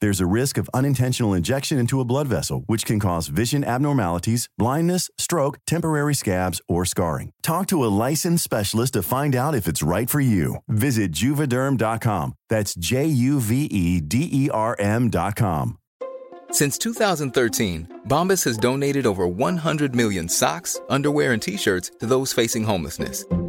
There's a risk of unintentional injection into a blood vessel, which can cause vision abnormalities, blindness, stroke, temporary scabs, or scarring. Talk to a licensed specialist to find out if it's right for you. Visit juvederm.com. That's J U V E D E R M.com. Since 2013, Bombas has donated over 100 million socks, underwear, and t shirts to those facing homelessness.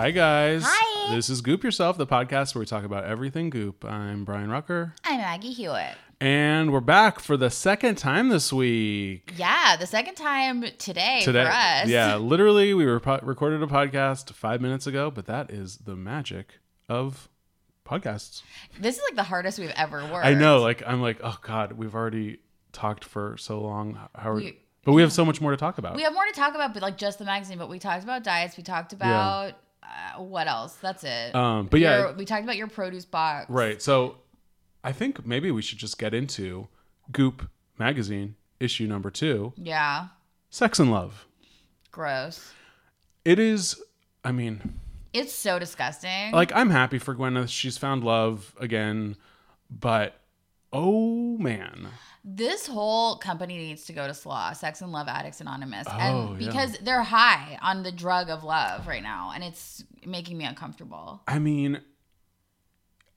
Hi guys. Hi. This is Goop Yourself, the podcast where we talk about everything Goop. I'm Brian Rucker, I'm Aggie Hewitt. and we're back for the second time this week. Yeah, the second time today, Today, for us. yeah, literally, we were po- recorded a podcast five minutes ago, but that is the magic of podcasts. This is like the hardest we've ever worked. I know, like I'm like, oh god, we've already talked for so long. How are We- but we have so much more to talk about. We have more to talk about, but like just the magazine. But we talked about diets. We talked about uh, what else? That's it. Um, but yeah, Your- we talked about your produce box. Right. So I think maybe we should just get into Goop magazine issue number two, Yeah. Sex and Love. Gross. It is, I mean, It's so disgusting. like I'm happy for Gwyneth. She's found love again, but oh man. This whole company needs to go to SLAW, Sex and Love Addicts Anonymous, Oh, and yeah. because they're high on the drug of love right now, and it's making me uncomfortable. I mean,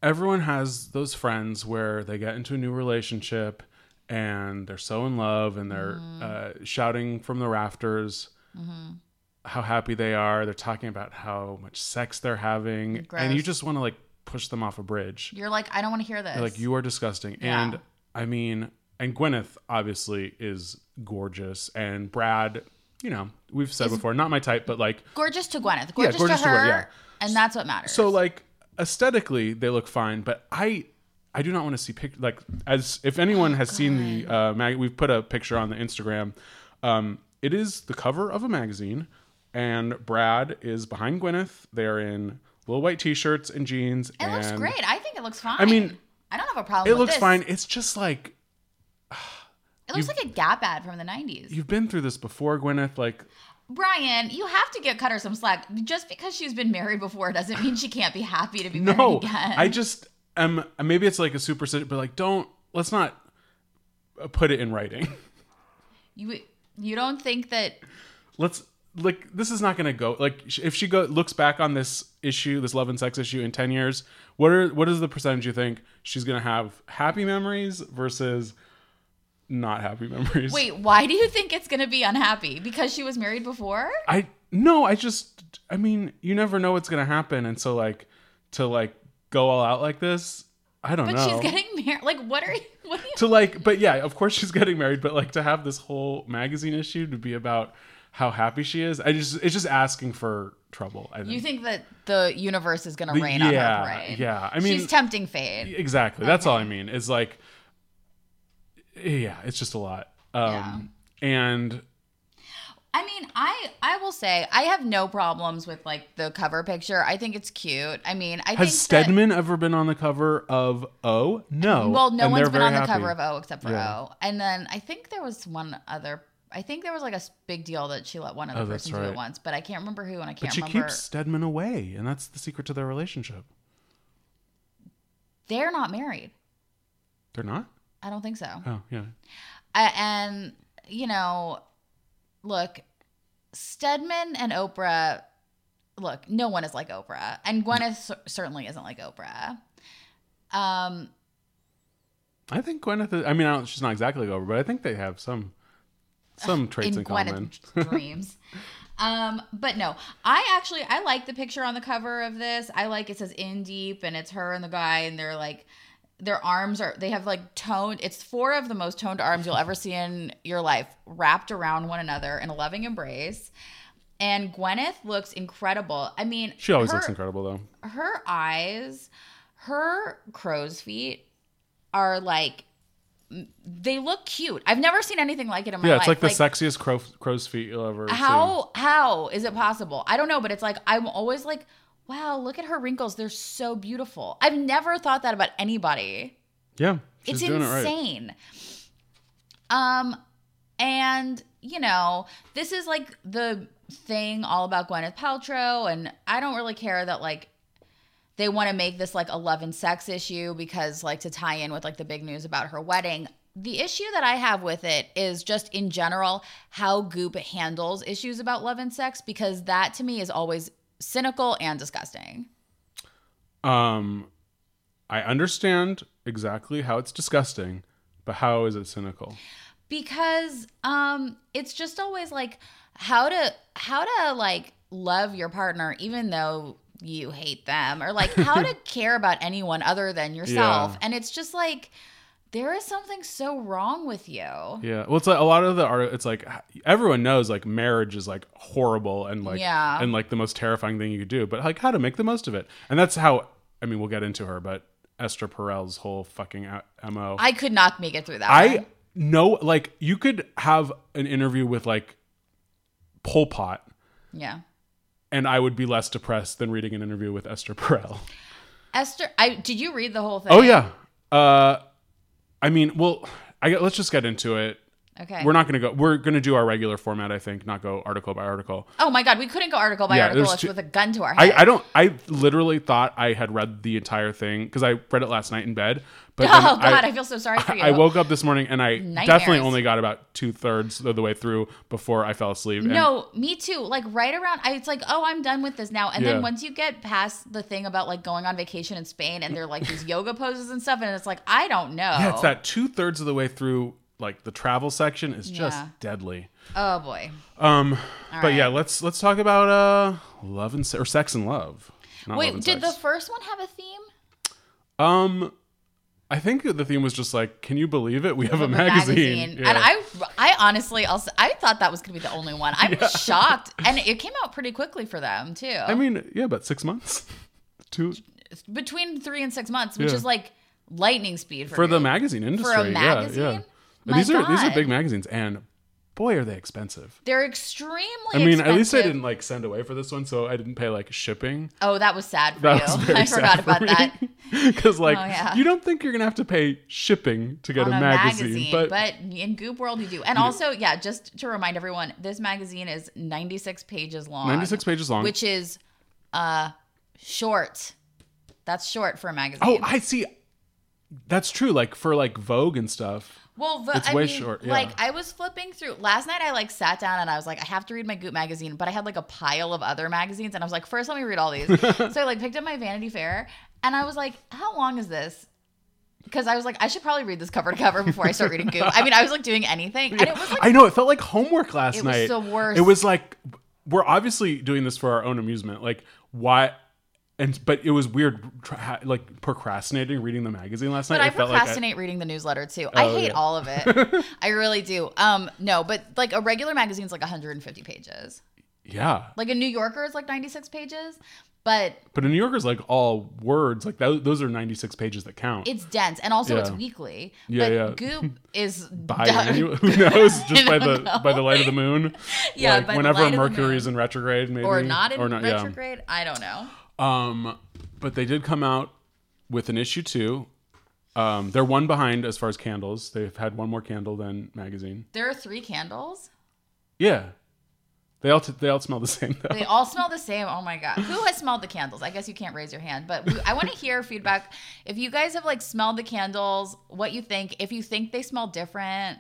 everyone has those friends where they get into a new relationship and they're so in love and they're Mm-hmm. uh, shouting from the rafters how happy they are. They're talking about how much sex they're having, and you just want to like push them off a bridge. You're like, I don't want to hear this. You're like you are disgusting, Yeah. and I mean, and Gwyneth obviously is gorgeous, and Brad. You know, we've said before, not my type, but like gorgeous to Gwyneth, gorgeous, gorgeous to to her, Gwyneth, yeah. and that's what matters. So like aesthetically, they look fine, but I I do not want to see pic like as if anyone has seen the uh, mag. We've put a picture on the Instagram. Um, it is the cover of a magazine, and Brad is behind Gwyneth. They're in little white t-shirts and jeans. it and looks great. I think it looks fine. I mean, I don't have a problem. It with looks this. fine. It's just like It looks like a Gap ad from the '90s. you've been through this before, Gwyneth. Like Brian, you have to get Cutter some slack. Just because she's been married before doesn't mean she can't be happy to be married no, again. I just am. Maybe it's like a super, but like don't. Let's not uh, put it in writing. you you don't think that let's like this is not going to go like if she go looks back on this issue this love and sex issue in 10 years what are what is the percentage you think she's going to have happy memories versus not happy memories wait, why do you think it's gonna be unhappy? Because she was married before? i no i just i mean you never know what's going to happen and so like to like go all out like this i don't But know But she's getting married. Like, what are you? What are you? to like but yeah of course she's getting married but like to have this whole magazine issue to be about how happy she is i just it's just asking for trouble i think You think that the universe is gonna The- rain on yeah, her parade? yeah. I mean- she's tempting fate. Exactly. That's all I mean. Is like, yeah, it's just a lot. Um, and I mean, I I will say I have no problems with like the cover picture. I think it's cute. I mean, I has think that- Stedman ever been on the cover of O? No. well, no And one's been on the happy. cover of O except for Yeah. O. And then I think there was one other. I think there was like a big deal that she let one other Oh, person do it once, but I can't remember who and I can't remember who. But she remember. keeps Stedman away, and that's the secret to their relationship. They're not married. They're not. I don't think so. Oh yeah. I, and you know, look, Stedman and Oprah. Look, no one is like Oprah, and Gwyneth cer- certainly isn't like Oprah. Um, I think Gwyneth. Is, I mean, I don't, she's not exactly over, but I think they have some some traits in, in common. Dreams. Um, but no, I actually I like the picture on the cover of this. I like it says in deep and it's her and the guy and they're like their arms are they have like toned it's four of the most toned arms you'll ever see in your life wrapped around one another in a loving embrace. And Gwyneth looks incredible. I mean, she always her- looks incredible though. her eyes, her crow's feet are like they look cute. I've never seen anything like it in my life. Yeah, life. it's like the sexiest crow, crow's feet you'll ever see. how how is it possible? I don't know, but it's like I'm always like, wow, look at her wrinkles. They're so beautiful. I've never thought that about anybody. Yeah, she's it's doing it right. insane. Um, and you know, this is like the thing all about Gwyneth Paltrow, and I don't really care that like they want to make this like a love and sex issue because like to tie in with like the big news about her wedding. The issue that I have with it is just in general how Goop handles issues about love and sex because that to me is always cynical and disgusting. Um, I understand exactly how it's disgusting, but how is it cynical? because um it's just always like how to how to like love your partner even though you hate them or like how to care about anyone other than yourself Yeah. and it's just like there is something so wrong with you Yeah, well, it's like a lot of the art. It's like everyone knows like marriage is like horrible and like Yeah. and like the most terrifying thing you could do, but like how to make the most of it, and that's how. I mean, we'll get into her, but Esther Perel's whole fucking mo. i could not make it through that I know, like you could have an interview with like Pol Pot, yeah and I would be less depressed than reading an interview with Esther Perel. esther i did you read the whole thing Oh yeah. Uh, I mean, well, I let's just get into it. Okay We're not going to go. We're going to do our regular format, I think, not go article by article. oh my god we couldn't go article by Yeah, article there's two- with a gun to our I, head I don't. I literally thought I had read the entire thing because I read it last night in bed. But oh god I, feel so sorry for you I woke up this morning and I Nightmares. definitely only got about two thirds of the way through before I fell asleep. And No, me too. Like right around, I, it's like, oh, I'm done with this now. And Yeah. then once you get past the thing about like going on vacation in Spain and they're like these yoga poses and stuff, and it's like, I don't know. yeah, it's that two thirds of the way through. Like the travel section is just Yeah. deadly. Oh boy. Um, but yeah, let's let's talk about uh love and se- or sex and love. Not love Wait, and did the sex. first one have a theme? um, I think the theme was just like, can you believe it? We have a magazine, Yeah. And I, I honestly, also, I thought that was going to be the only one. I'm shocked, and it came out pretty quickly for them too. I mean, yeah, about six months. Two between three and six months, which Yeah. is like lightning speed for, for the magazine industry. For a yeah, magazine? yeah. My these are these are big magazines, and boy, are they expensive. They're extremely. I mean, at least I didn't like send away for this one, so I didn't pay like shipping. Oh, that was sad for That you. was very I forgot about that. Because like Oh, yeah. you don't think you're gonna have to pay shipping to get on a, a magazine, but, but, in Goop World you do. And also, yeah, just to remind everyone, this magazine is 96 pages long. 96 pages long. Which is uh short. That's short for a magazine. oh, I see. That's true. Like for like Vogue and stuff. Well, the, it's I way mean, short, yeah. like I was flipping through last night. I like sat down and I was like, I have to read my Goop magazine, but I had like a pile of other magazines, and I was like, first let me read all these. so I like picked up my Vanity Fair, and I was like, how long is this? Because I was like, I should probably read this cover to cover before I start reading Goop. I mean, I was like doing anything, and it was like I know it felt like homework last It was night. the worst. It was like we're obviously doing this for our own amusement. Like why? And but it was weird, like procrastinating reading the magazine last night. But I felt like procrastinate reading the newsletter too. I Oh, hate yeah. all of it. I really do. Um, no, but like a regular magazine's like 150 pages. yeah. Like a New Yorker is like 96 pages, but But a New Yorker is like all words. Like those, those are ninety six pages that count. it's dense and also it's weekly. Yeah, but yeah. Goop is Biannual. Who knows? Just by the don't by the light of the moon. Yeah, Like, by whenever light of the Mercury's in retrograde, maybe or not in or not, yeah. retrograde. I don't know. Um, but they did come out with an issue two. Um, they're one behind as far as candles. They've had one more candle than magazine. There are three candles. Yeah, They all t- they all smell the same though. They all smell the same. Oh my god. Who has smelled the candles? I guess you can't raise your hand, but we, I want to hear feedback. If you guys have like smelled the candles, what you think? If you think they smell different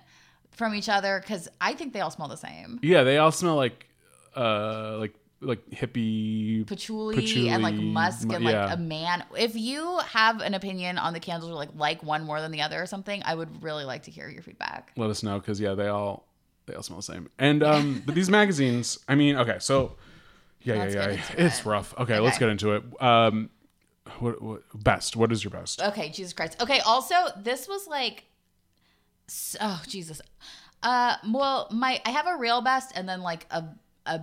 from each other, because I think they all smell the same. yeah, they all smell like uh like like hippie Patchouli, and like musk mu- and like yeah. a man. If you have an opinion on the candles or like like one more than the other or something, I would really like to hear your feedback. let us know because yeah they all they all smell the same and um but these magazines i mean okay so yeah Let's yeah yeah it's it. rough okay, let's get into it um what, what best what is your best Okay, Jesus Christ. Okay, also this was like oh Jesus. Uh well, my I have a real best and then like a a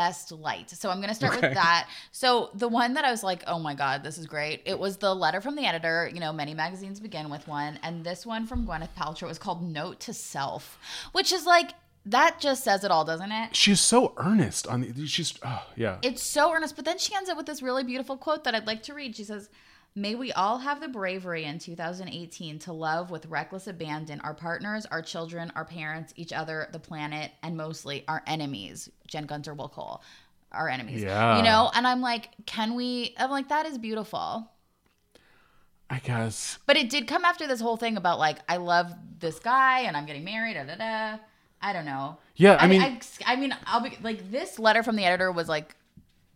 best light. So I'm going to start Okay. with that. So the one that I was like, "Oh my god, this is great." It was the letter from the editor, you know, many magazines begin with one, and this one from Gwyneth Paltrow was called Note to Self, which is like that just says it all, doesn't it? she's so earnest on the she's oh yeah It's so earnest. But then she ends up with this really beautiful quote that I'd like to read. She says, May we all have the bravery in 2018 to love with reckless abandon our partners, our children, our parents, each other, the planet, and mostly our enemies. Jen Gunter will call our enemies. Yeah. You know? And I'm like, can we? I'm like, that is beautiful. i guess But it did come after this whole thing about like, I love this guy and I'm getting married, da da da. I don't know. Yeah, I mean- I, I mean, I'll be like, this letter from the editor was like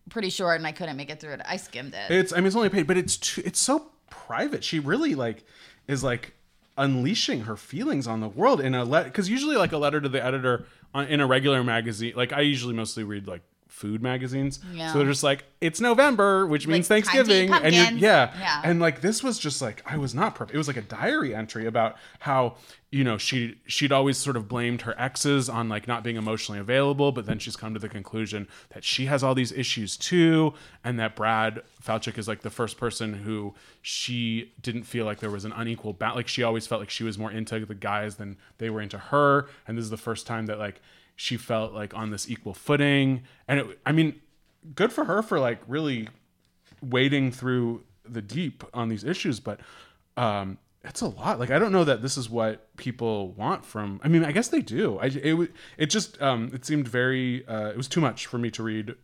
pretty short and I couldn't make it through it. I skimmed it. it's i mean it's only paid but it's too, it's so private she really like is like unleashing her feelings on the world in a letter because usually like a letter to the editor on, in a regular magazine like i usually mostly read like food magazines. Yeah. so they're just like it's november which means eat thanksgiving. And you're, yeah. Yeah. and like this was just like i was not perfect it was like a diary entry about how you know she she'd always sort of blamed her exes on like not being emotionally available but then she's come to the conclusion that she has all these issues too and that brad falchuk is like the first person who she didn't feel like there was an unequal balance like she always felt like she was more into the guys than they were into her. And this is the first time that like she felt like on this equal footing. And it i mean good for her for like really wading through the deep on these issues but um it's a lot. Like i don't know that this is what people want from i mean i guess they do. I it, it just um it seemed very uh it was too much for me to read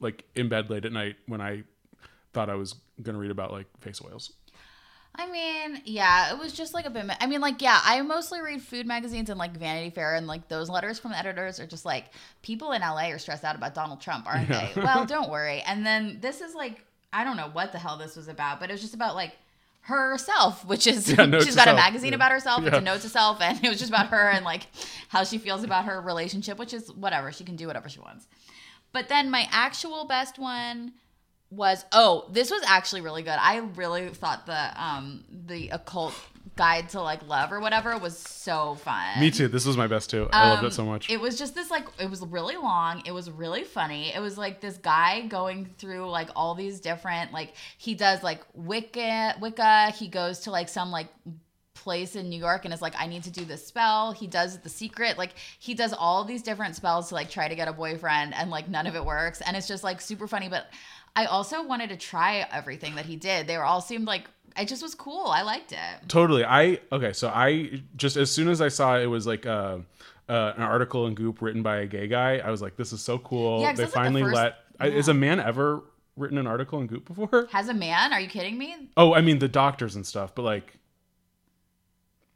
like in bed late at night when i thought i was gonna read about like face oils I mean, yeah, it was just like a bit. I mean, like, yeah, I mostly read food magazines and like Vanity Fair, and like those letters from editors are just like people in LA are stressed out about Donald Trump, aren't they? Well, don't worry. And then this is like, I don't know what the hell this was about, but it was just about like herself, which is Yeah, she's got a magazine Yeah. about herself. It's Yeah. a note to self, and it was just about her and like how she feels about her relationship, which is whatever. She can do whatever she wants. But then my actual best one was oh this was actually really good i really thought the um the occult guide to like love or whatever was so fun me too this was my best too i loved Um, it so much it was just this like it was really long it was really funny it was like this guy going through like all these different like he does like wicca wicca he goes to like some like place in New York and is like, I need to do this spell. He does the secret. Like he does all these different spells to like try to get a boyfriend and like none of it works. And it's just like super funny. But I also wanted to try everything that he did. They were all seemed like it just was cool. I liked it. totally i okay so i just as soon as i saw it was like uh, uh an article in goop written by a gay guy i was like this is so cool Yeah, they that's, like, the finally first- let I, is a man ever written an article in goop before Has a man? Are you kidding me? oh i mean the doctors and stuff but like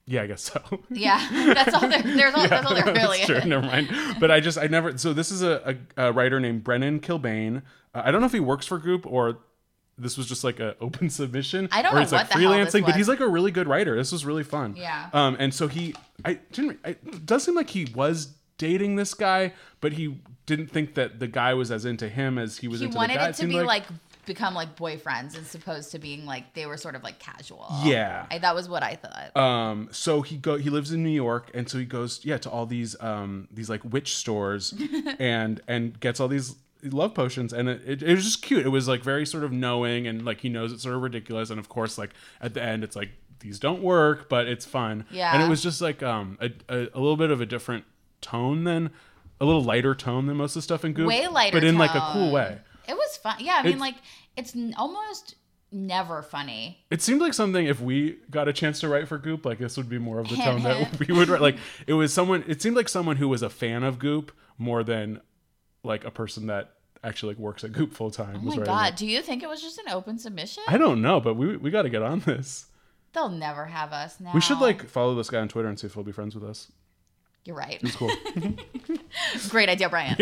yeah i guess so Yeah, that's all. There, there's all, that's all there really That's true. is. Never mind. But I just I never. So this is a, a, a writer named Brennan Kilbane. Uh, I don't know if he works for Goop or this was just like an open submission. I don't or know he's like what the hell this freelancing, but he's like a really good writer. This was really fun. Yeah. Um. And so he, I didn't. It does seem like he was dating this guy, but he didn't think that the guy was as into him as he was He into wanted the guy. it to seemed be like, become like boyfriends as opposed to being like they were sort of like casual. Yeah. I, that was what I thought. um so he go he lives in new york and so he goes yeah to all these um these like witch stores and and gets all these love potions and it, it, it was just cute it was like very sort of knowing and like he knows it's sort of ridiculous and of course like at the end it's like these don't work but it's fun Yeah. and it was just like um a, a, a little bit of a different tone than a little lighter tone than most of the stuff in goop Way lighter, but in like a cool way It was fun. Yeah, I mean, It's- like it's n- almost never funny. It seemed like something if we got a chance to write for Goop, like this would be more of the tone that we would write. Like it was someone. It seemed like someone who was a fan of Goop more than like a person that actually like works at Goop full time. Oh my god, do you think it was just an open submission? I don't know, but we we got to get on this. They'll never have us now. We should like follow this guy on Twitter and see if he'll be friends with us. You're right. It's cool. Great idea, Brian.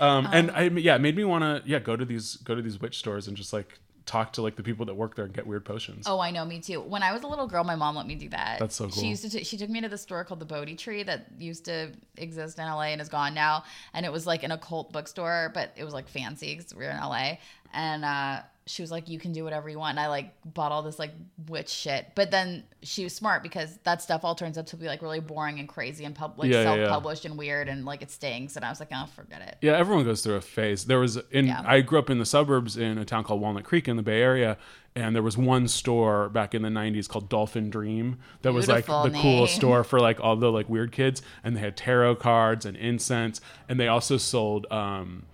Um, and I yeah, it made me want to yeah go to these go to these witch stores and just like talk to like the people that work there and get weird potions. Oh, I know, me too. When I was a little girl, my mom let me do that. That's so cool. She used to. T- she took me to the store called the Bodhi Tree that used to exist in LA and is gone now. And it was like an occult bookstore, but it was like fancy because we were in LA. And uh, she was like, "You can do whatever you want." And I like bought all this like witch shit. But then she was smart because that stuff all turns out to be like really boring and crazy and pub- like Yeah, yeah, yeah. self-published and weird and like it stinks. And I was like, "Oh, forget it." Yeah, everyone goes through a phase. There was in Yeah. I grew up in the suburbs in a town called Walnut Creek in the Bay Area, and there was one store back in the '90s called Dolphin Dream that was like Beautiful the coolest store for like all the like weird kids, and they had tarot cards and incense, and they also sold um,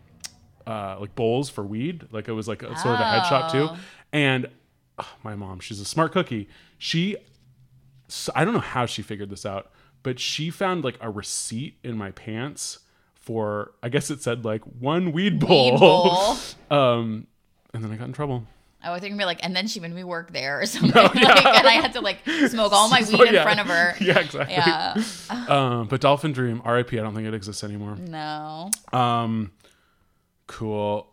uh, like bowls for weed. Like it was like a, sort of a head shop too. Oh. And oh, my mom, she's a smart cookie. She, so I don't know how she figured this out, but she found like a receipt in my pants for I guess it said like one weed bowl. Weed bowl. um, and then I got in trouble. Oh, I think gonna be like, and then she made me work there or something. like, and I had to like smoke all my So, weed in front of her. Yeah, exactly. Yeah. Um, but Dolphin Dream, R.I.P. I don't think it exists anymore. No. Um, cool.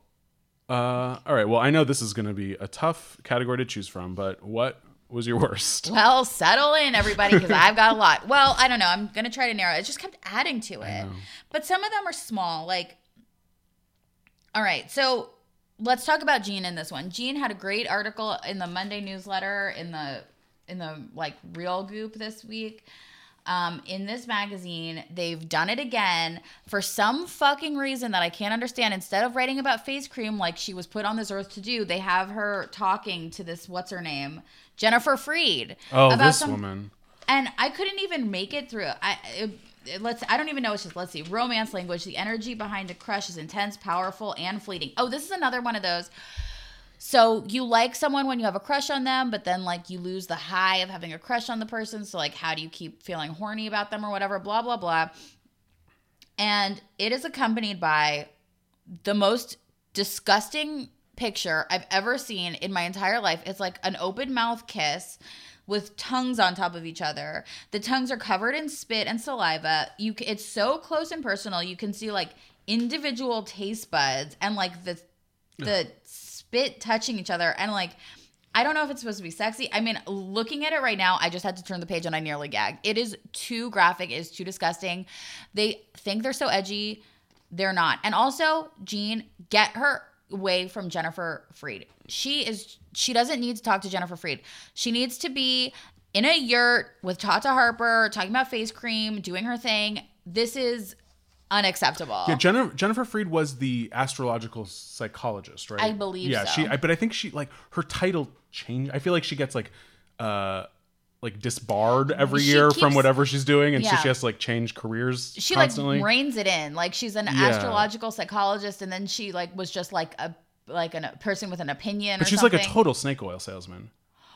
Uh, all right. Well, I know this is going to be a tough category to choose from, but what was your worst? Well, settle in, everybody, because I've got a lot. Well, I don't know. I'm gonna try to narrow. it. It just kept adding to it, but some of them are small. Like, all right, so let's talk about Jean in this one. Jean had a great article in the Monday newsletter in the in the like real goop this week. Um, in this magazine, they've done it again for some fucking reason that I can't understand. Instead of writing about face cream like she was put on this earth to do, they have her talking to this what's her name, Jennifer Freed. Oh, about this some- woman. and I couldn't even make it through. I it, let's I don't even know. It's just let's see. Romance language. The energy behind a crush is intense, powerful, and fleeting. Oh, this is another one of those. So you like someone when you have a crush on them, but then like you lose the high of having a crush on the person. So like, how do you keep feeling horny about them or whatever? Blah blah blah. And it is accompanied by the most disgusting picture I've ever seen in my entire life. It's like an open mouth kiss with tongues on top of each other. The tongues are covered in spit and saliva. You it's so close and personal. You can see like individual taste buds and like the the spit touching each other and like I don't know if it's supposed to be sexy. I mean, looking at it right now, I just had to turn the page and I nearly gagged. It is too graphic, it is too disgusting. They think they're so edgy. They're not. And also, Jean, get her away from Jennifer Freed. She is she doesn't need to talk to Jennifer Freed. She needs to be in a yurt with Tata Harper talking about face cream, doing her thing. This is unacceptable. Yeah, Jennifer, Jennifer Freed was the astrological psychologist, right? I believe Yeah, so. she. I, but I think she like her title changed. I feel like she gets like, uh, like disbarred every She year from whatever she's doing, and so she has to like change careers she constantly. like reins it in like she's an Yeah. astrological psychologist and then she like was just like a like an, a person with an opinion but she's something. like a total snake oil salesman.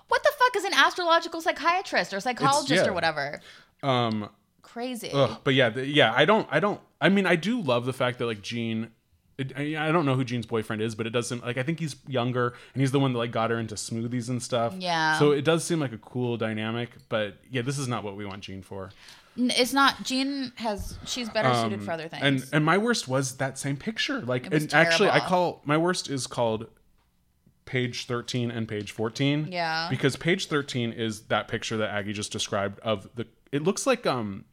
what the fuck is an astrological psychiatrist or psychologist yeah. or whatever Um, crazy Ugh, but yeah, the, yeah, I don't, I don't. I mean, I do love the fact that like Jean. It, I, I don't know who Jean's boyfriend is, but it doesn't like. I think he's younger, and he's the one that like got her into smoothies and stuff. Yeah. So it does seem like a cool dynamic, but yeah, this is not what we want Jean for. N- it's not jean has she's better suited for other things Um, And and my worst was that same picture. Like, It was and actually, I terrible. call my worst is called page thirteen and page fourteen. Yeah. Because page thirteen is that picture that Aggie just described of the. It looks like um.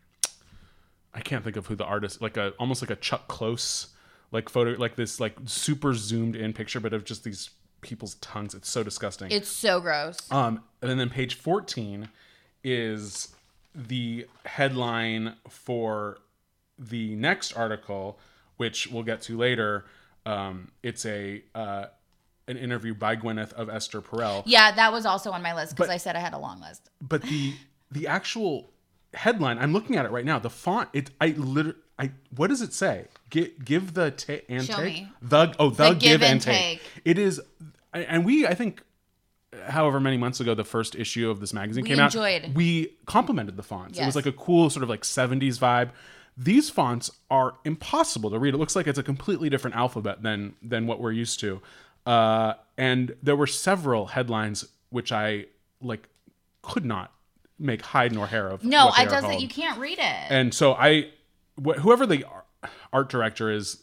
I can't think of who the artist like a almost like a Chuck Close like photo like this like super zoomed in picture, but of just these people's tongues. It's so disgusting. it's so gross Um, and then page 14 is the headline for the next article, which we'll get to later. Um, it's a uh, an interview by Gwyneth of Esther Perel, yeah that was also on my list because i said i had a long list but the the actual headline I'm looking at it right now. The font it I literally I what does it say? Give give the ta- and Show take me. the oh the, The give, and take. It is, and we I think. However many months ago the first issue of this magazine We came enjoyed. out, we complimented the fonts. It was like a cool sort of like '70s vibe. these fonts are impossible to read. It looks like it's a completely different alphabet than than what we're used to. Uh, and there were several headlines which I like could not make hide nor hair of. No, I doesn't. You can't read it. And so I, wh- whoever the art director is,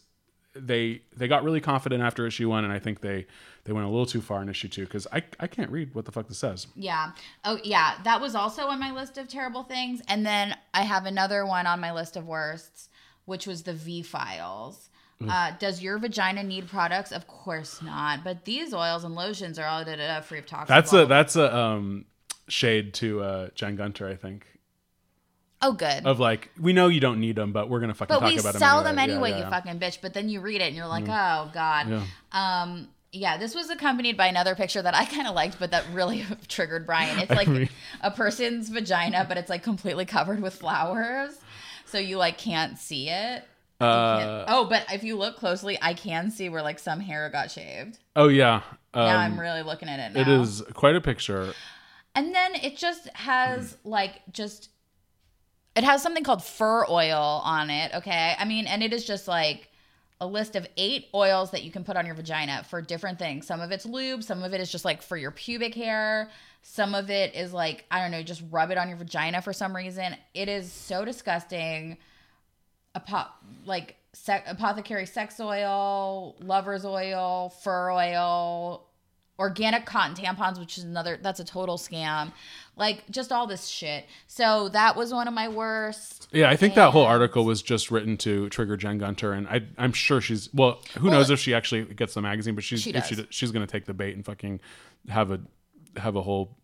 they they got really confident after issue one, and I think they they went a little too far in issue two because I I can't read what the fuck this says. Yeah. Oh, yeah. That was also on my list of terrible things. And then I have another one on my list of worsts, which was the V files. Uh, does your vagina need products? Of course not. But these oils and lotions are all da, da, da, free of toxic. That's a that's a um shade to uh Jen Gunter, I think. oh good. Of like, we know you don't need them, but we're gonna fucking but talk we about sell them them anyway. anyway, Yeah, you fucking bitch. But then you read it and you're like, oh god. Yeah. Um. Yeah, this was accompanied by another picture that I kind of liked, but that really triggered Brian. It's like mean- a person's vagina, but it's like completely covered with flowers, so you like can't see it. Uh, can't- oh, but if you look closely, I can see where like some hair got shaved. oh yeah. Um, now I'm really looking at it. Now. it is quite a picture. And then it just has mm-hmm. like just it has something called fur oil on it, okay? I mean, and it is just like a list of eight oils that you can put on your vagina for different things. Some of it's lube, some of it is just like for your pubic hair, some of it is like, I don't know, just rub it on your vagina for some reason. It is so disgusting. Apo- like sec- apothecary sex oil, lover's oil, fur oil, organic cotton tampons, which is another that's a total scam. Like just all this shit. So that was one of my worst. Yeah, I think that whole article was just written to trigger Jen Gunter, and I, I'm sure she's well. Who Well, knows if she actually gets the magazine? But she's She if she, she's gonna take the bait and fucking have a have a whole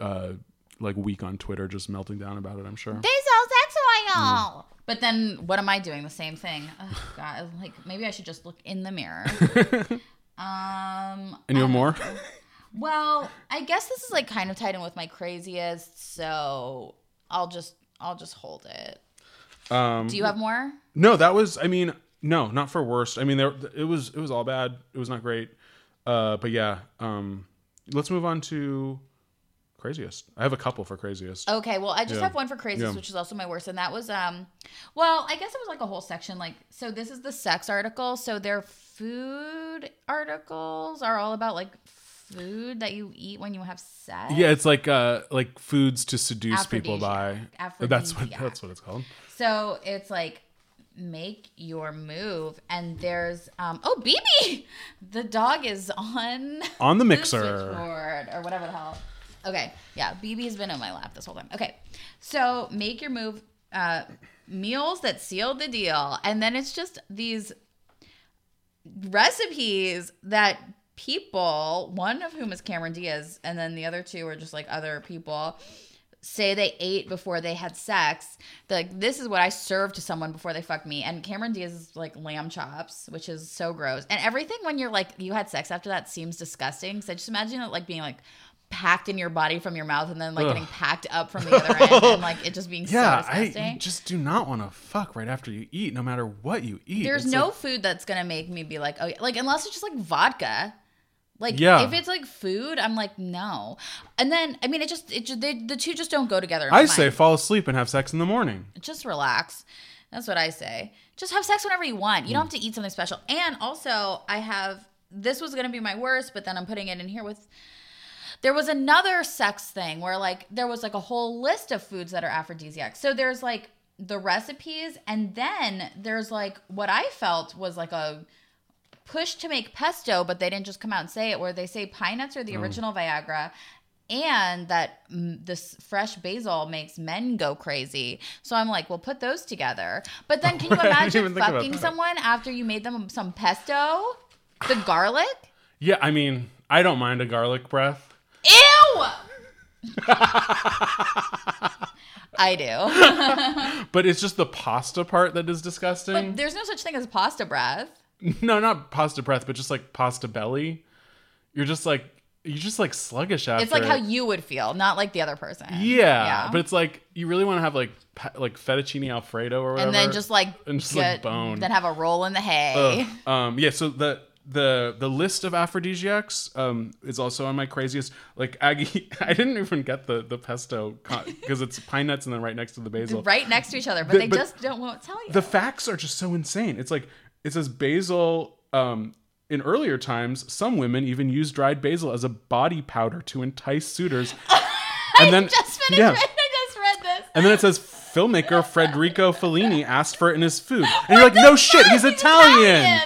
uh like week on Twitter just melting down about it. I'm sure. Sell sex Mm. But then what am I doing? The same thing. Oh god, like maybe I should just look in the mirror. um And you have more? well, I guess this is like kind of tied in with my craziest, so I'll just I'll just hold it. Um, Do you have more? No, that was. I mean, no, not for worst. I mean, there it was. It was all bad. It was not great. Uh, but yeah. Um, let's move on to craziest. I have a couple for craziest. Okay, well, I just Yeah. have one for craziest, Yeah. which is also my worst, and that was um, well, I guess it was like a whole section. Like, so this is the sex article. So their food articles are all about like food that you eat when you have sex. Yeah, it's like uh like foods to seduce people by. That's what that's what it's called. So it's like make your move, and there's um, oh, BB, the dog is on On the the mixer. switchboard or whatever the hell. Okay, yeah, BB has been in my lap this whole time. Okay, so make your move. Uh, meals that sealed the deal, and then it's just these recipes that people, one of whom is Cameron Diaz, and then the other two are just like other people, say they ate before they had sex. They're like, this is what I served to someone before they fucked me. And Cameron Diaz is like lamb chops, which is so gross. And everything when you're like, you had sex after that seems disgusting. So just imagine it like being like, packed in your body from your mouth and then like Ugh. getting packed up from the other end and like it just being Yeah, so I disgusting. you just do not want to fuck right after you eat, no matter what you eat. There's It's no like- food that's gonna make me be like, oh, yeah. like unless it's just like vodka. Like, Yeah. if it's like food, I'm like, no. And then, I mean, it just, it just, they, the two just don't go together. I say mind. fall asleep and have sex in the morning. just relax. That's what I say. Just have sex whenever you want. You don't have to eat something special. And also, I have, this was gonna be my worst, but then I'm putting it in here with, there was another sex thing where like there was like a whole list of foods that are aphrodisiac. So there's like the recipes and then there's like what I felt was like a push to make pesto, but they didn't just come out and say it where they say pine nuts are the original Viagra and that mm, this fresh basil makes men go crazy. So I'm like, well, put those together. But then can you imagine even think about fucking someone after you made them some pesto? The garlic? Yeah, I mean, I don't mind a garlic breath. Ew! I do. But it's just the pasta part that is disgusting. But there's no such thing as pasta breath. no, not pasta breath, but just like pasta belly. You're just like you're just like sluggish after. It's like how you would feel, not like the other person. Yeah, but it's like you really want to have like like fettuccine alfredo or whatever, and then just like and just get, like bone. then have a roll in the hay. Ugh. Um, yeah. So the the the list of aphrodisiacs um, is also on my craziest. Like Aggie, I didn't even get the the pesto because it's pine nuts and then right next to the basil. right next to each other, but The- they but just don't won't tell you. The facts are just so insane. It's like it says basil. Um, in earlier times, some women even used dried basil as a body powder to entice suitors. and then just finished. yeah. I just read this. And then it says filmmaker Federico Fellini asked for it in his food. And you're like, no shit, he's Italian.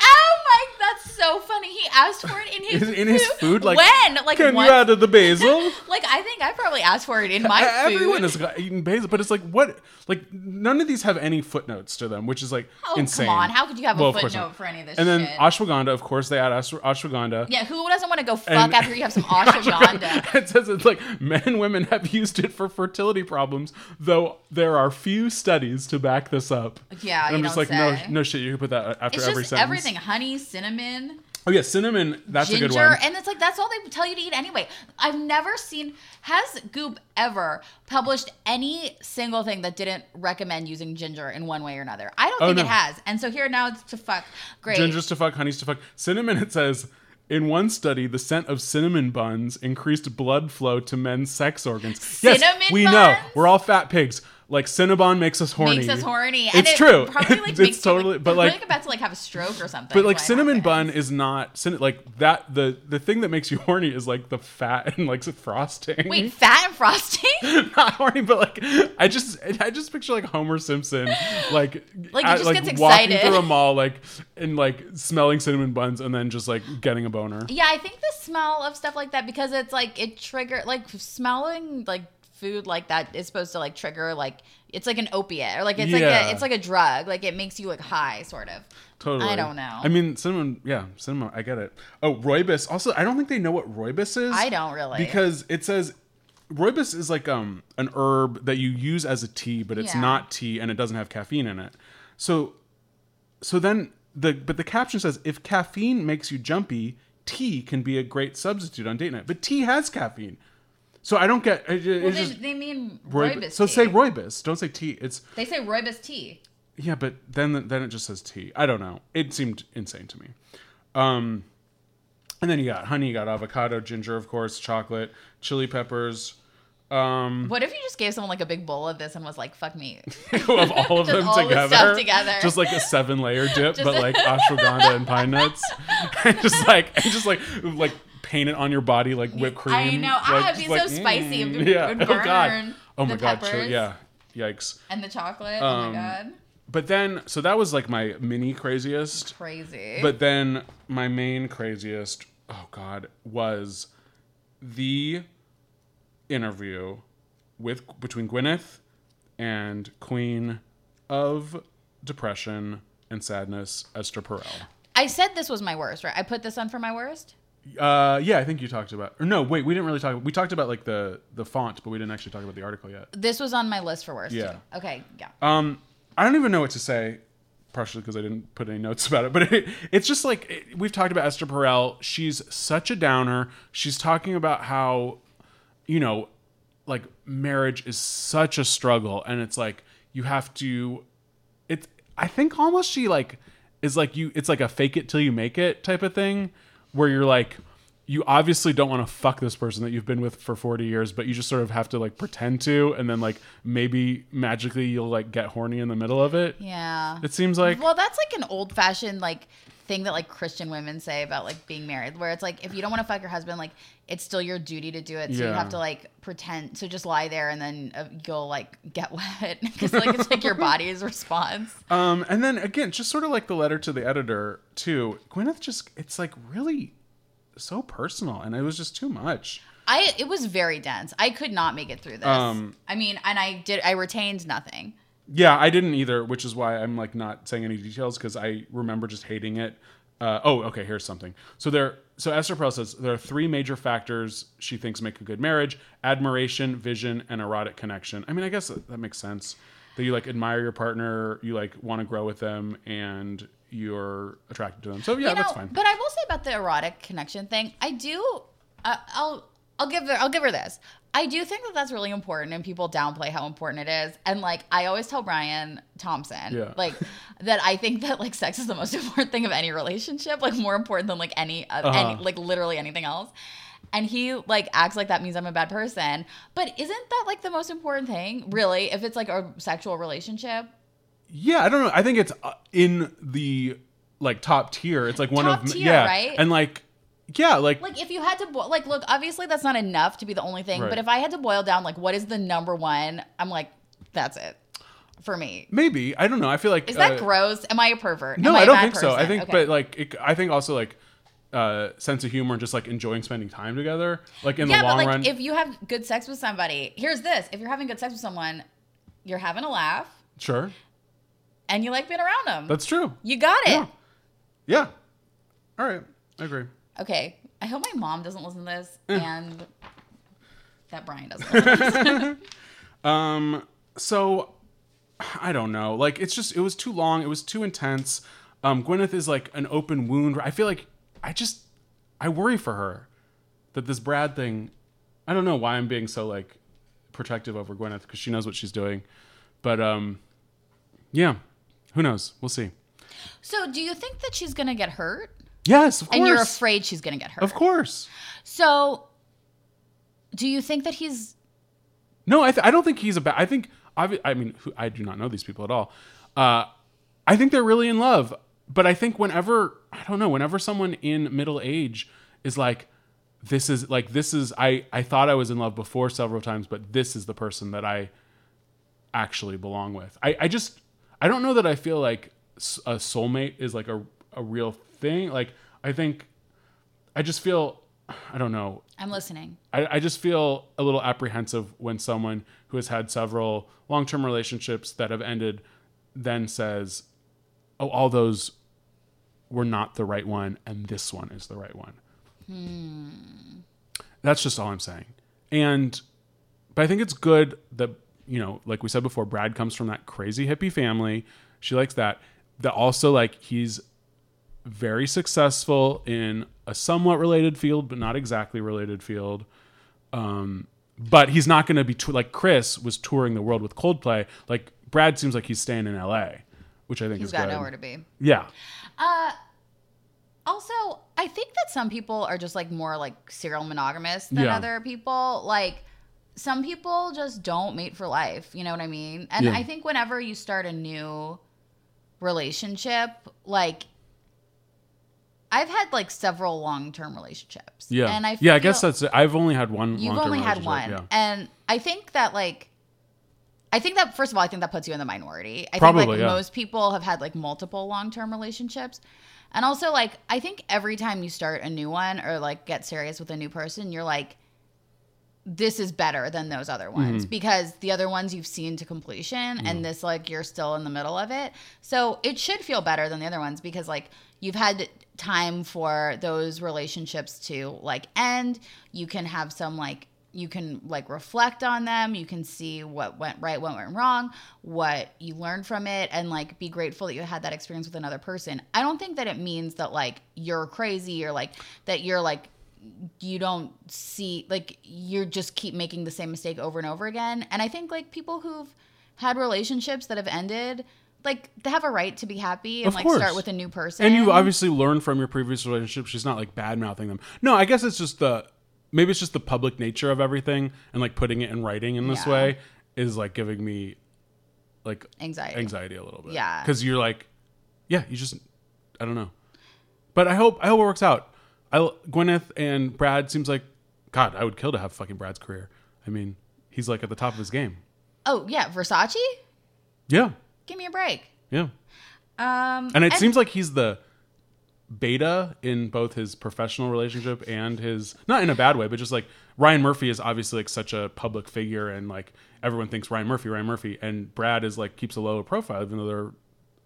Oh my, that's so funny. He asked for it in his In- in his food, like, when, like Can once? you add the basil? like I think I probably asked for it in my food. Everyone has got eaten basil, but it's like what? Like none of these have any footnotes to them, which is like Oh, insane. come on. How could you have Well, a footnote for any of this And then shit? ashwagandha, of course, they add ashw- ashwagandha. yeah, who doesn't want to go fuck And- after you have some ashwagandha? it says it's like men and women have used it for fertility problems, though there are few studies to back this up. Yeah, and I'm just like, say. no, no shit. You can put that after It's every just sentence. everything: honey, cinnamon, Oh yeah, cinnamon. That's a good ginger, one. and it's like that's all they tell you to eat anyway. I've never seen has Goop ever published any single thing that didn't recommend using ginger in one way or another. I don't Oh, think no. it has. And so here now it's to fuck. Great. Gingers to fuck, honeys to fuck. Cinnamon, it says, in one study, the scent of cinnamon buns increased blood flow to men's sex organs. Cinnamon Yes, we know. We're all fat pigs. Like Cinnabon makes us horny. makes us horny. It's it true. Probably like it's makes totally. you, like, but probably, like, about to like have a stroke or something. but like cinnamon bun is not like that. The the thing that makes you horny is like the fat and like frosting. Wait, fat and frosting? not horny, but like I just I just picture like Homer Simpson like Like, at- gets walking excited. through a mall like and like smelling cinnamon buns and then just like getting a boner. yeah, I think the smell of stuff like that because it's like it trigger like smelling like food like that is supposed to like trigger like it's like an opiate or like it's like a it's like a drug like it makes you like high sort of. Totally. I don't know. I mean, cinnamon. Yeah, cinnamon. I get it. Oh, rooibos. Also, I don't think they know what rooibos is. I don't really. because it says rooibos is like um an herb that you use as a tea, but it's Yeah. not tea and it doesn't have caffeine in it. So, so then the but the caption says if caffeine makes you jumpy, tea can be a great substitute on date night. But tea has caffeine. So I don't get. It, Well, it's they, just they mean rooibos. rooibos. So tea. say rooibos. Don't say tea. It's They say rooibos tea. yeah, but then then it just says tea. I don't know. It seemed insane to me. Um, and then you got honey, you got avocado, ginger, of course, chocolate, chili peppers. Um, What if you just gave someone like a big bowl of this and was like, "Fuck me"? of all of Just them all the together, stuff together. just like a seven layer dip, Just- but like ashwagandha and pine nuts, and just like and just like like paint it on your body like whipped cream. I know. Ah, it'd be so like, spicy. It mm, would- yeah. it would Oh god. Oh my god. chill- yeah. Yikes. And the chocolate. oh Um, my god, But then, so that was like my mini craziest. crazy. But then my main craziest, oh god, was the interview with between Gwyneth and Queen of Depression and Sadness, Esther Perel. I said this was my worst, right? I put this on for my worst. Uh, yeah, I think you talked about. Or no, wait, we didn't really talk. We talked about like the the font, but we didn't actually talk about the article yet. This was on my list for worst. Yeah. Okay. Yeah. Um, I don't even know what to say, partially because I didn't put any notes about it. But it, it's just like it, we've talked about Esther Perel. She's such a downer. She's talking about how, you know, like marriage is such a struggle, and it's like you have to. It's. I think almost she like is like you. It's like a fake it till you make it type of thing, where you're like. You obviously don't want to fuck this person that you've been with for 40 years, but you just sort of have to like pretend to, and then like maybe magically you'll like get horny in the middle of it. Yeah. It seems like Well, that's like an old fashioned like thing that like Christian women say about like being married, where it's like if you don't want to fuck your husband, like it's still your duty to do it. So you have to like pretend to just lie there, and then uh, you'll like get wet because like it's like your body's response. Um, and then again, just sort of like the letter to the editor too. Gwyneth just it's like really so personal, and it was just too much. I it was very dense. I could not make it through this. Um, I mean, and I did. I retained nothing. Yeah, I didn't either, which is why I'm like not saying any details because I remember just hating it. Uh, oh, okay. Here's something. So there. So Esther Perel says there are three major factors she thinks make a good marriage: admiration, vision, and erotic connection. I mean, I guess that, that makes sense. That you like admire your partner, you like want to grow with them, and you're attracted to them. So yeah, you know, that's fine. But I will say about the erotic connection thing, I do. Uh, I'll I'll give her I'll give her this. I do think that that's really important, and people downplay how important it is. And like I always tell Brian Thompson, Yeah. like that I think that like sex is the most important thing of any relationship, like more important than like any, uh, Uh-huh. any like literally anything else. And he like acts like that means I'm a bad person, but isn't that like the most important thing, really? If it's like a sexual relationship, Yeah, I don't know. I think it's uh, in the like top tier. It's like one Top of tier, yeah, right? and like yeah, like, like if you had to bo- like look obviously that's not enough to be the only thing Right. but if i had to boil down like what is the number one i'm like that's it for me maybe I don't know. I feel like is that uh, gross am i a pervert No, Am I, a don't think so. I think, Okay. but like, it, I think also like uh sense of humor and just like enjoying spending time together. Like in yeah the but long like run, if you have good sex with somebody here's this if you're having good sex with someone you're having a laugh sure, and you like being around them that's true. you got it Yeah, yeah. All right, I agree. okay i hope my mom doesn't listen to this Eh. and that brian doesn't listen to this. Um, so I don't know. Like it's just it was too long. It was too intense. Um, Gwyneth is like an open wound. I feel like I just I worry for her that this Brad thing. I don't know why I'm being so like protective over Gwyneth because she knows what she's doing, but um, yeah, who knows? We'll see. so do you think that she's gonna get hurt Yes, of course. and you're afraid she's gonna get hurt Of course. So, do you think that he's No, I, th- I don't think he's a bad. I think I mean who, I do not know these people at all. Uh, I think they're really in love, but I think whenever I don't know, whenever someone in middle age is like, this is like this is I I thought I was in love before several times, but this is the person that I actually belong with. I I just I don't know that I feel like a soulmate is like a a real thing. Like I think I just feel I don't know. I'm listening. I, I just feel a little apprehensive when someone who has had several long term relationships that have ended then says, Oh, all those were not the right one, and this one is the right one. That's just all I'm saying. And, but I think it's good that, you know, like we said before, Brad comes from that crazy hippie family. She likes that. That also, like, he's very successful in a somewhat related field, but not exactly related field. Um, but he's not going to be like Chris was touring the world with Coldplay. Like Brad seems like he's staying in L.A., which I think He's is got good. nowhere to be. Yeah, uh, Also, I think that some people are just like more like serial monogamous than Yeah. other people. Like some people just don't mate for life. You know what I mean? And Yeah. I think whenever you start a new relationship, like I've had like several long term relationships. yeah, And I yeah. I guess feel- that's. It. I've only had one. You've long-term only had one. relationship, And I think that like I think that first of all, I think that puts you in the minority. I Probably, think like yeah. most people have had like multiple long term relationships. And also like I think every time you start a new one or like get serious with a new person, you're like this is better than those other Mm-hmm. ones because the other ones you've seen to completion and this like you're still in the middle of it. So it should feel better than the other ones because like you've had time for those relationships to like end. You can have some like you can like reflect on them. You can see what went right, what went wrong, what you learned from it, and like be grateful that you had that experience with another person. I don't think that it means that like you're crazy or like that you're like you don't see like you just keep making the same mistake over and over again. And I think like people who've had relationships that have ended, like they have a right to be happy and Of like course. start with a new person. And you obviously learn from your previous relationship. She's not like bad mouthing them. No, I guess it's just the maybe it's just the public nature of everything and like putting it in writing in this Yeah. way is like giving me like Anxiety. anxiety a little bit. Yeah. because you're like, yeah, you just I don't know. But I hope I hope it works out. I Gwyneth and Brad seems like God. I would kill to have fucking Brad's career. I mean, he's like at the top of his game. oh yeah, Versace. Yeah, Give me a break. yeah. Um, And it seems like he's the beta in both his professional relationship and his not in a bad way, but just like Ryan Murphy is obviously like such a public figure and like everyone thinks Ryan Murphy, Ryan Murphy, and Brad is like keeps a lower profile even though they're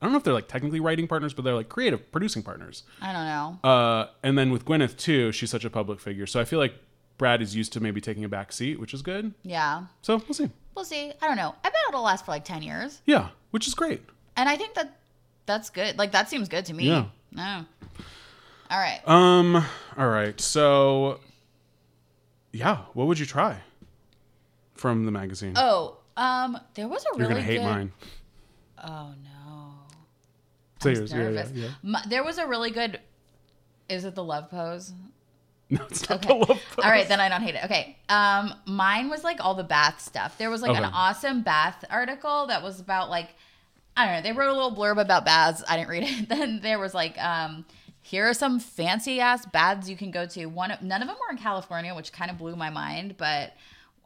I don't know if they're like technically writing partners, but they're like creative producing partners. I don't know. Uh, and then with Gwyneth too, she's such a public figure, so I feel like Brad is used to maybe taking a back seat, which is good. yeah, So we'll see. we'll see. I don't know. I bet it'll last for like ten years, Yeah, which is great. and I think that that's good. Like that seems good to me. Yeah. No. All right. Um. All right. So yeah, what would you try from the magazine? Oh, um, there was a You're really gonna hate good. mine. Oh no. Say yours. Yeah, yeah, yeah. My- there was a really good. Is it the love pose? No, it's not Okay. the love pose. All right, then I don't hate it. Okay. Um, mine was like all the bath stuff. There was like an awesome bath article that was about like I don't know. They wrote a little blurb about baths. I didn't read it. Then there was like um. Here are some fancy ass baths you can go to. One, of- none of them were in California, which kind of blew my mind. But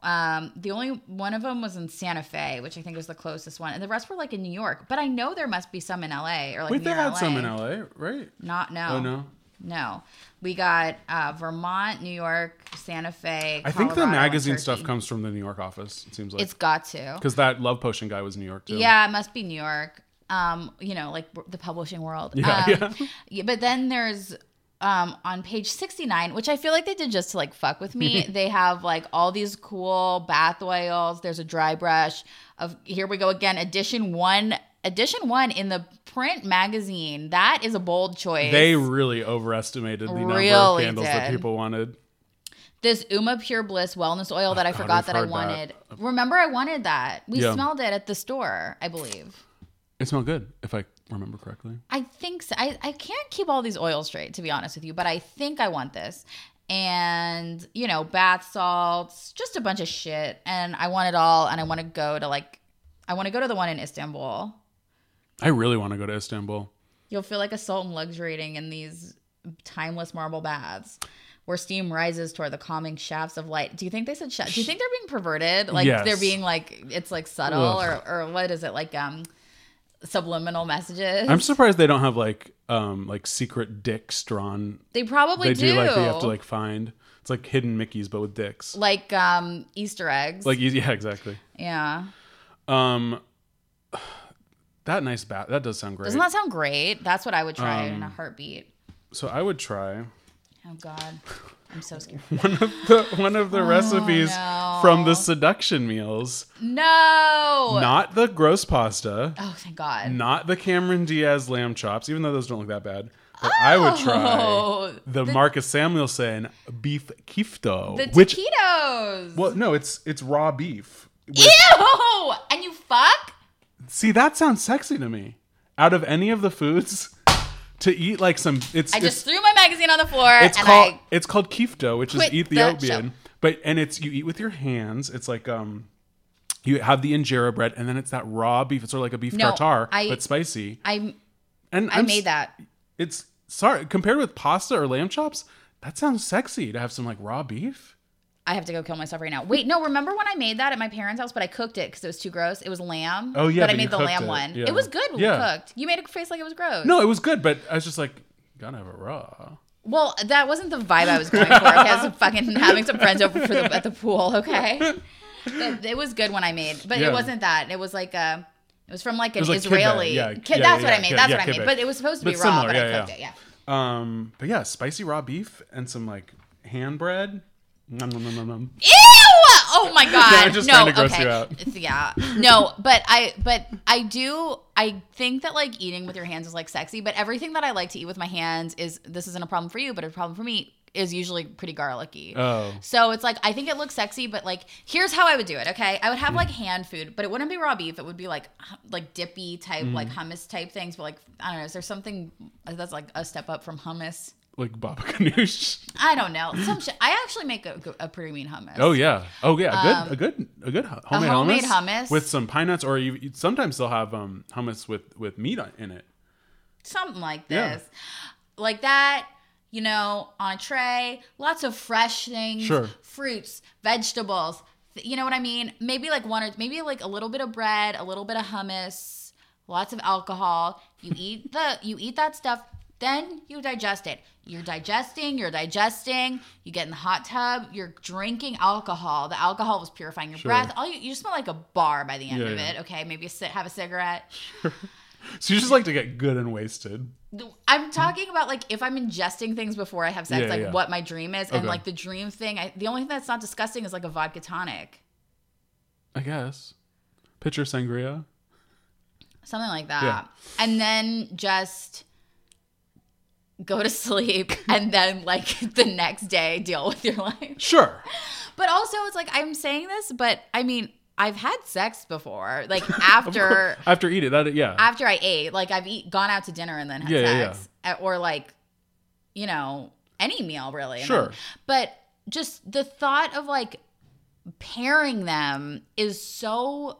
um, the only one of them was in Santa Fe, which I think was the closest one, and the rest were like in New York. But I know there must be some in LA or like Wait, they had LA. some in LA, right? Not no. Oh no. No, we got uh, Vermont, New York, Santa Fe. I think the magazine stuff comes from the New York office. It seems like It's got to. because that Love Potion guy was New York too. Yeah, it must be New York. Um, you know, like the publishing world. Yeah, um, yeah. yeah, But then there's um on page 69, which I feel like they did just to like fuck with me. they have like all these cool bath oils. There's a dry brush of here we go again, edition one. Edition one in the print magazine. That is a bold choice. They really overestimated the number of Really candles that did. people wanted. this Uma Pure Bliss wellness oil that oh, I Oh, God, forgot we've that I heard wanted. Remember, I wanted that. We Yeah. smelled it at the store, I believe. It smelled good, if I remember correctly. I think so. I, I can't keep all these oils straight, to be honest with you, but I think I want this. And, you know, bath salts, just a bunch of shit. And I want it all. And I want to go to like, I want to go to the one in Istanbul. I really want to go to Istanbul. You'll feel like a salt and luxuriating in these timeless marble baths where steam rises toward the calming shafts of light. Do you think they said shaft? Do you think they're being perverted? Like Yes. they're being like it's like subtle Ugh. or or what is it like um subliminal messages? I'm surprised they don't have like um like secret dicks drawn. they probably They do. do like they have to like find. It's like hidden Mickey's but with dicks. like um Easter eggs. Like yeah, exactly. yeah. Um, that nice bat. That does sound great. Doesn't that sound great? That's what I would try in a Um, heartbeat. so I would try Oh God, I'm so scared. one of the one of the recipes Oh, no. from the seduction meals. No. Not the gross pasta. oh, thank God. Not the Cameron Diaz lamb chops, even though those don't look that bad. But I would try Oh, the, Marcus Samuelsson beef kitfo, the which taquitos. well, no, it's it's raw beef. with- Ew! And you fuck? See, that sounds sexy to me. Out of any of the foods, to eat like some, it's I it's, just threw my magazine on the floor it's and called I it's called kitfo, which is quit the Ethiopian. show. But and it's you eat with your hands. It's like um, you have the injera bread, and then it's that raw beef. It's sort of like a beef No, tartare, I- but spicy. I And I I'm made that. It's sorry compared with pasta or lamb chops. That sounds sexy to have some like raw beef. I have to go kill myself right now. Wait, no, remember when I made that at my parents' house, but I cooked it because it was too gross? It was lamb. Oh, yeah, But I but you made the lamb it. one. Yeah. It was good when Yeah. we cooked. You made a face like it was gross. No, it was good, but I was just like, gotta have it raw. Well, that wasn't the vibe I was going for. Okay, I was fucking having some friends over for the, at the pool. Okay, it, it was good when I made, but Yeah. it wasn't that. It was like a. It was from like an like Israeli. yeah, Ki- yeah, that's what I made. that's what I made. But it was supposed to be But raw, similar, but yeah, I cooked it. Yeah. Um, but yeah, spicy raw beef and some like hand bread. Nom, nom, nom, nom, nom. Ew! Oh my god! I'm just no, trying to gross okay. you out. Yeah, no, but I, but I do. I think that like eating with your hands is like sexy, but everything that I like to eat with my hands is this isn't a problem for you, but a problem for me is usually pretty garlicky. Oh. So it's like I think it looks sexy, but like here's how I would do it. Okay, I would Hmm. have like hand food, but it wouldn't be raw beef. It would be like like dippy type, Hmm. like hummus type things. But like I don't know, is there something that's like a step up from hummus? Like baba ganoush. I don't know. Some shit. I actually make a, a pretty mean hummus. Oh yeah. Oh yeah. A good, a good, a good hu- homemade, Um, homemade hummus, hummus. with some pine nuts, or you, sometimes they'll have um hummus with with meat on- in it. something like Yeah. this like that you know on a tray lots of fresh things Sure. fruits vegetables th- you know what i mean maybe like one or maybe like a little bit of bread a little bit of hummus lots of alcohol you eat the you eat that stuff then you digest it you're digesting you're digesting you get in the hot tub you're drinking alcohol the alcohol was purifying your Sure. breath all you, you smell like a bar by the end Yeah, of yeah. it okay maybe sit, have a cigarette Sure. So you just like to get good and wasted. I'm talking about like if I'm ingesting things before I have sex, Yeah, like what my dream is, and like the dream thing. I, the only thing that's not disgusting is like a vodka tonic, I guess. Pitcher sangria. something like that, Yeah. and then just go to sleep, and then like the next day deal with your life. Sure. But also, it's like I'm saying this, but I mean, I've had sex before, like after After eating that yeah. after I ate. Like I've eat, gone out to dinner and then had Yeah, yeah, sex, Uh, or like, you know, any meal really. Sure. then- but just the thought of like pairing them is so.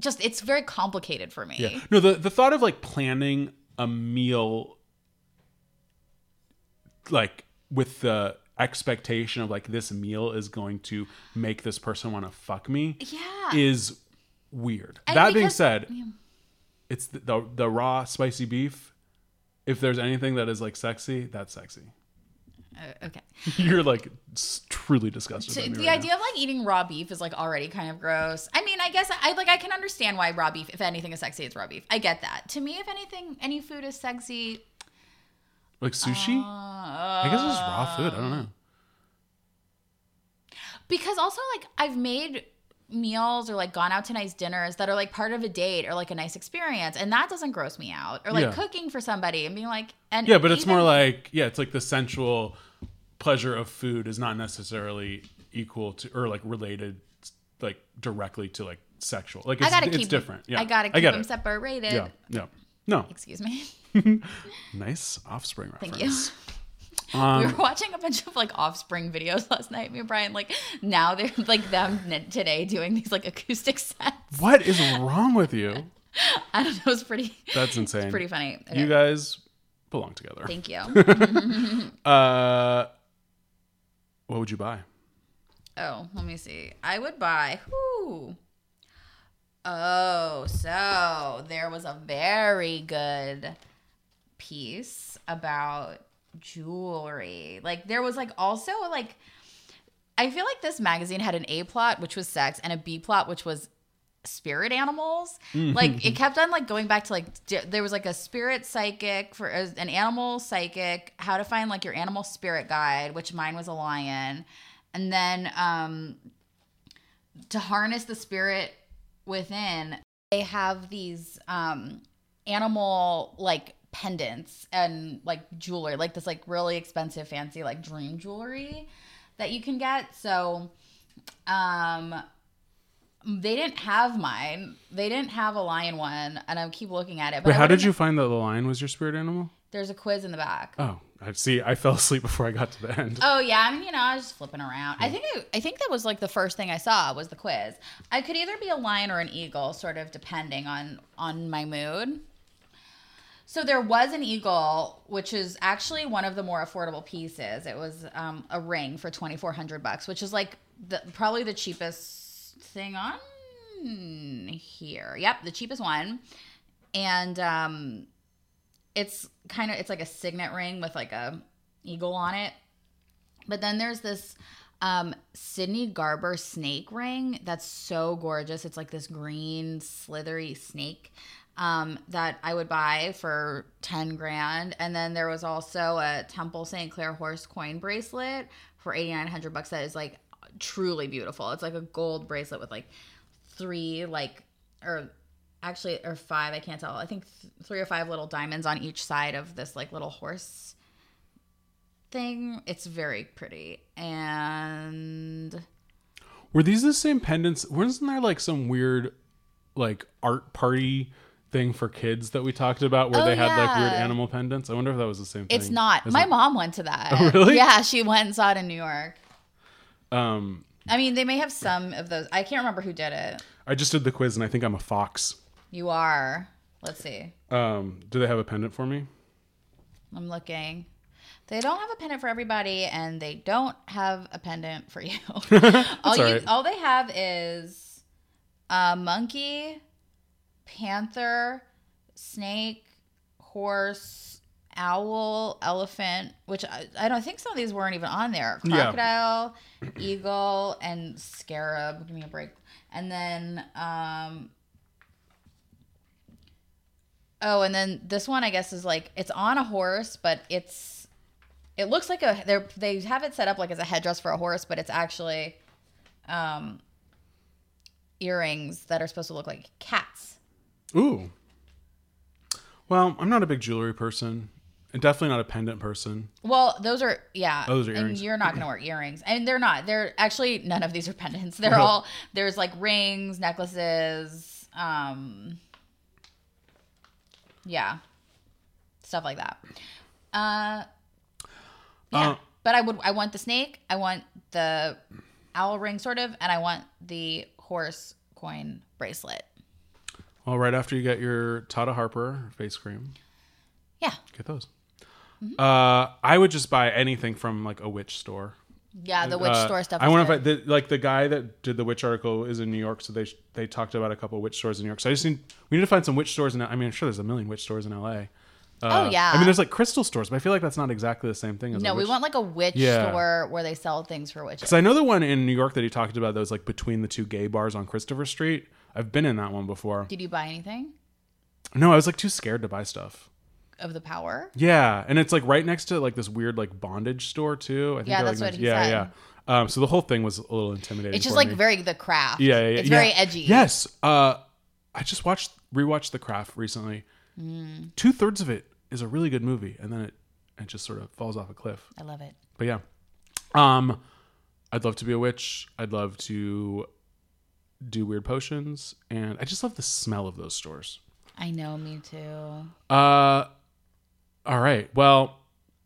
Just it's very complicated for me. Yeah. No, the the thought of like planning a meal like with the expectation of like this meal is going to make this person want to fuck me Yeah. is weird. And that being said, yeah. it's the, the the raw spicy beef. If there's anything that is like sexy, that's sexy. Uh, okay. You're like truly disgusted. So the right idea of like eating raw beef is like already kind of gross. I mean, I guess I like I can understand why raw beef, if anything is sexy, it's raw beef. I get that. To me, if anything, any food is sexy. Like sushi. Uh, I guess it's raw food. I don't know. because also like I've made meals or like gone out to nice dinners that are like part of a date or like a nice experience, and that doesn't gross me out. Or like Yeah. cooking for somebody and being like, and Yeah, but it's more like yeah, it's like the sensual pleasure of food is not necessarily equal to or like related like directly to like sexual. Like it's, I gotta it's keep different. Yeah, I gotta I keep get them separated. Yeah, yeah. No, Excuse me. nice offspring Thank reference. we Um, were watching a bunch of like offspring videos last night. Me and Brian, like now they're like them today doing these like acoustic sets. What is wrong with you? I don't know. It was pretty. That's insane. pretty funny. Okay. You guys belong together. Thank you. Uh, what would you buy? oh, let me see. I would buy. Whoo. Oh, so there was a very good piece about jewelry. Like there was like also like I feel like this magazine had an A plot which was sex and a B plot which was spirit animals. Like it kept on like going back to like there was like a spirit psychic for uh, an animal psychic, how to find like your animal spirit guide, which mine was a lion. And then um to harness the spirit within, they have these um animal like pendants and like jewelry, like this like really expensive fancy like dream jewelry that you can get. So um they didn't have mine. They didn't have a lion one, and I keep looking at it. But Wait, how did you find that the lion was your spirit animal? There's a quiz in the back. Oh, I see. I fell asleep before I got to the end. Oh yeah, I mean you know I was just flipping around. I think I, I think that was like the first thing I saw was the quiz. I could either be a lion or an eagle, sort of depending on on my mood. So there was an eagle, which is actually one of the more affordable pieces. It was um, a ring for twenty four hundred bucks, which is like the probably the cheapest thing on here. Yep, the cheapest one, and um, it's kind of it's like a signet ring with like a eagle on it. But then there's this um Sydney Garber snake ring that's so gorgeous. It's like this green slithery snake um that I would buy for 10 grand. And then there was also a Temple St. Clair horse coin bracelet for 8900 bucks that is like truly beautiful. It's like a gold bracelet with like three like or actually or five i can't tell i think th- three or five little diamonds on each side of this like little horse thing it's very pretty and Were these the same pendants? Wasn't there like some weird, like art party thing for kids that we talked about where Oh, they had like weird animal pendants? I wonder if that was the same thing. it's not Is my it- mom went to that Oh, really? yeah she went and saw it in new york Um, i mean they may have some of those i can't remember who did it I just did the quiz and I think I'm a fox. you are let's see Um, do they have a pendant for me? i'm looking they don't have a pendant for everybody and they don't have a pendant for you all you alright. all they have is a monkey panther snake horse owl elephant which I, I don't think some of these weren't even on there. Yeah. crocodile eagle and scarab. Give me a break. And then um oh and then this one i guess is like it's on a horse but it's it looks like a they they have it set up like as a headdress for a horse but it's actually um earrings that are supposed to look like cats Ooh. Well, I'm not a big jewelry person. And definitely not a pendant person. Well, those are yeah. Those are And earrings. you're not gonna wear earrings, and they're not. They're actually none of these are pendants. They're all there's like rings, necklaces, um, yeah, stuff like that. Uh, yeah. Uh, but I would. I want the snake. I want the owl ring, sort of, and I want the horse coin bracelet. Well, right after you get your Tata Harper face cream, Yeah, get those. Mm-hmm. Uh, I would just buy anything from like a witch store. yeah. The witch Uh, store stuff. I want to like the guy that did the witch article is in New York, so they they talked about a couple witch stores in New York. So I just need we need to find some witch stores in. I mean, I'm sure there's a million witch stores in L.A. Uh, Oh, yeah. I mean, there's like crystal stores, but I feel like that's not exactly the same thing as No, we want like a witch Yeah. store where they sell things for witches. Because I know the one in New York that he talked about that was like between the two gay bars on Christopher Street. I've been in that one before. Did you buy anything No, I was like too scared to buy stuff. of the power? Yeah, and it's like right next to like this weird like bondage store too. I think Yeah, that's like, what he yeah, said. yeah. Um, so the whole thing was a little intimidating. It's just like me. very the craft. yeah, yeah, yeah. It's yeah. very edgy. Yes. Uh, I just watched rewatched The Craft recently. Mm. Two thirds of it is a really good movie, and then it it just sort of falls off a cliff. I love it. But yeah, um, I'd love to be a witch. I'd love to do weird potions, and I just love the smell of those stores. I know, me too. Uh, all right. Well,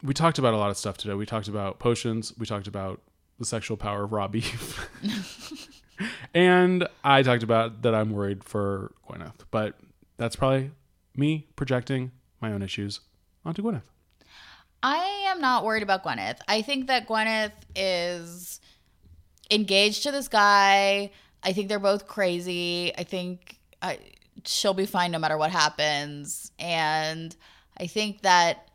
we talked about a lot of stuff today. We talked about potions. We talked about the sexual power of raw beef. and I talked about that I'm worried for Gwyneth, but that's probably me projecting my own issues onto Gwyneth. I am not worried about Gwyneth. I think that Gwyneth is engaged to this guy. I think they're both crazy. I think I, she'll be fine no matter what happens. And I think that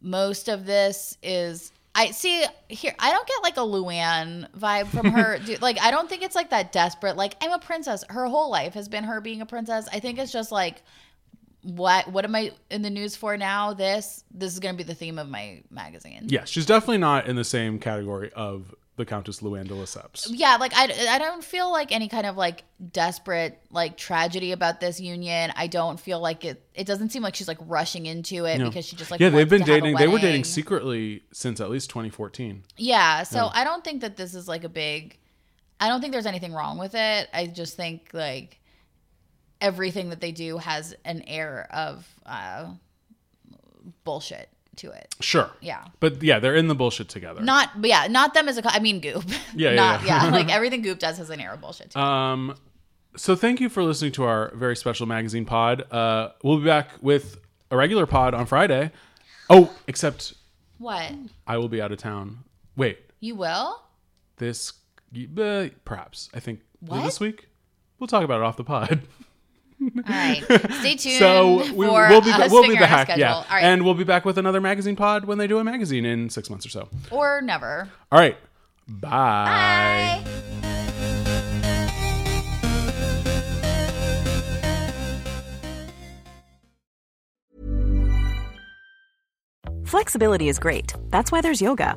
most of this is. I see here. I don't get like a Luann vibe from her. Dude, like I don't think it's like that desperate. Like I'm a princess. Her whole life has been her being a princess. I think it's just like what what am I in the news for now? This this is going to be the theme of my magazine. Yeah, she's definitely not in the same category of the Countess Luann de Lesseps. Yeah, like I, I don't feel like any kind of like desperate like tragedy about this union. I don't feel like it. It doesn't seem like she's like rushing into it No. because she just like yeah, they've been dating. They were dating secretly since at least 2014. Yeah, so I don't think that this is like a big. I don't think there's anything wrong with it. I just think like everything that they do has an air of uh, bullshit to it. Sure. Yeah. But yeah, they're in the bullshit together. Not, but yeah, not them as a. co- I mean, Goop. Yeah, yeah, not, yeah. Like everything Goop does has an air of bullshit. To. Um, so thank you for listening to our very special magazine pod. Uh, we'll be back with a regular pod on Friday. Oh, except what I will be out of town. Wait, you will? this uh, perhaps I think What? this week. We'll talk about it off the pod. All right. Stay tuned so we, for we'll be we'll be figuring out our back, yeah, All right. and we'll be back with another magazine pod when they do a magazine in six months or so. or never. All right, bye. Bye. Flexibility is great. That's why there's yoga.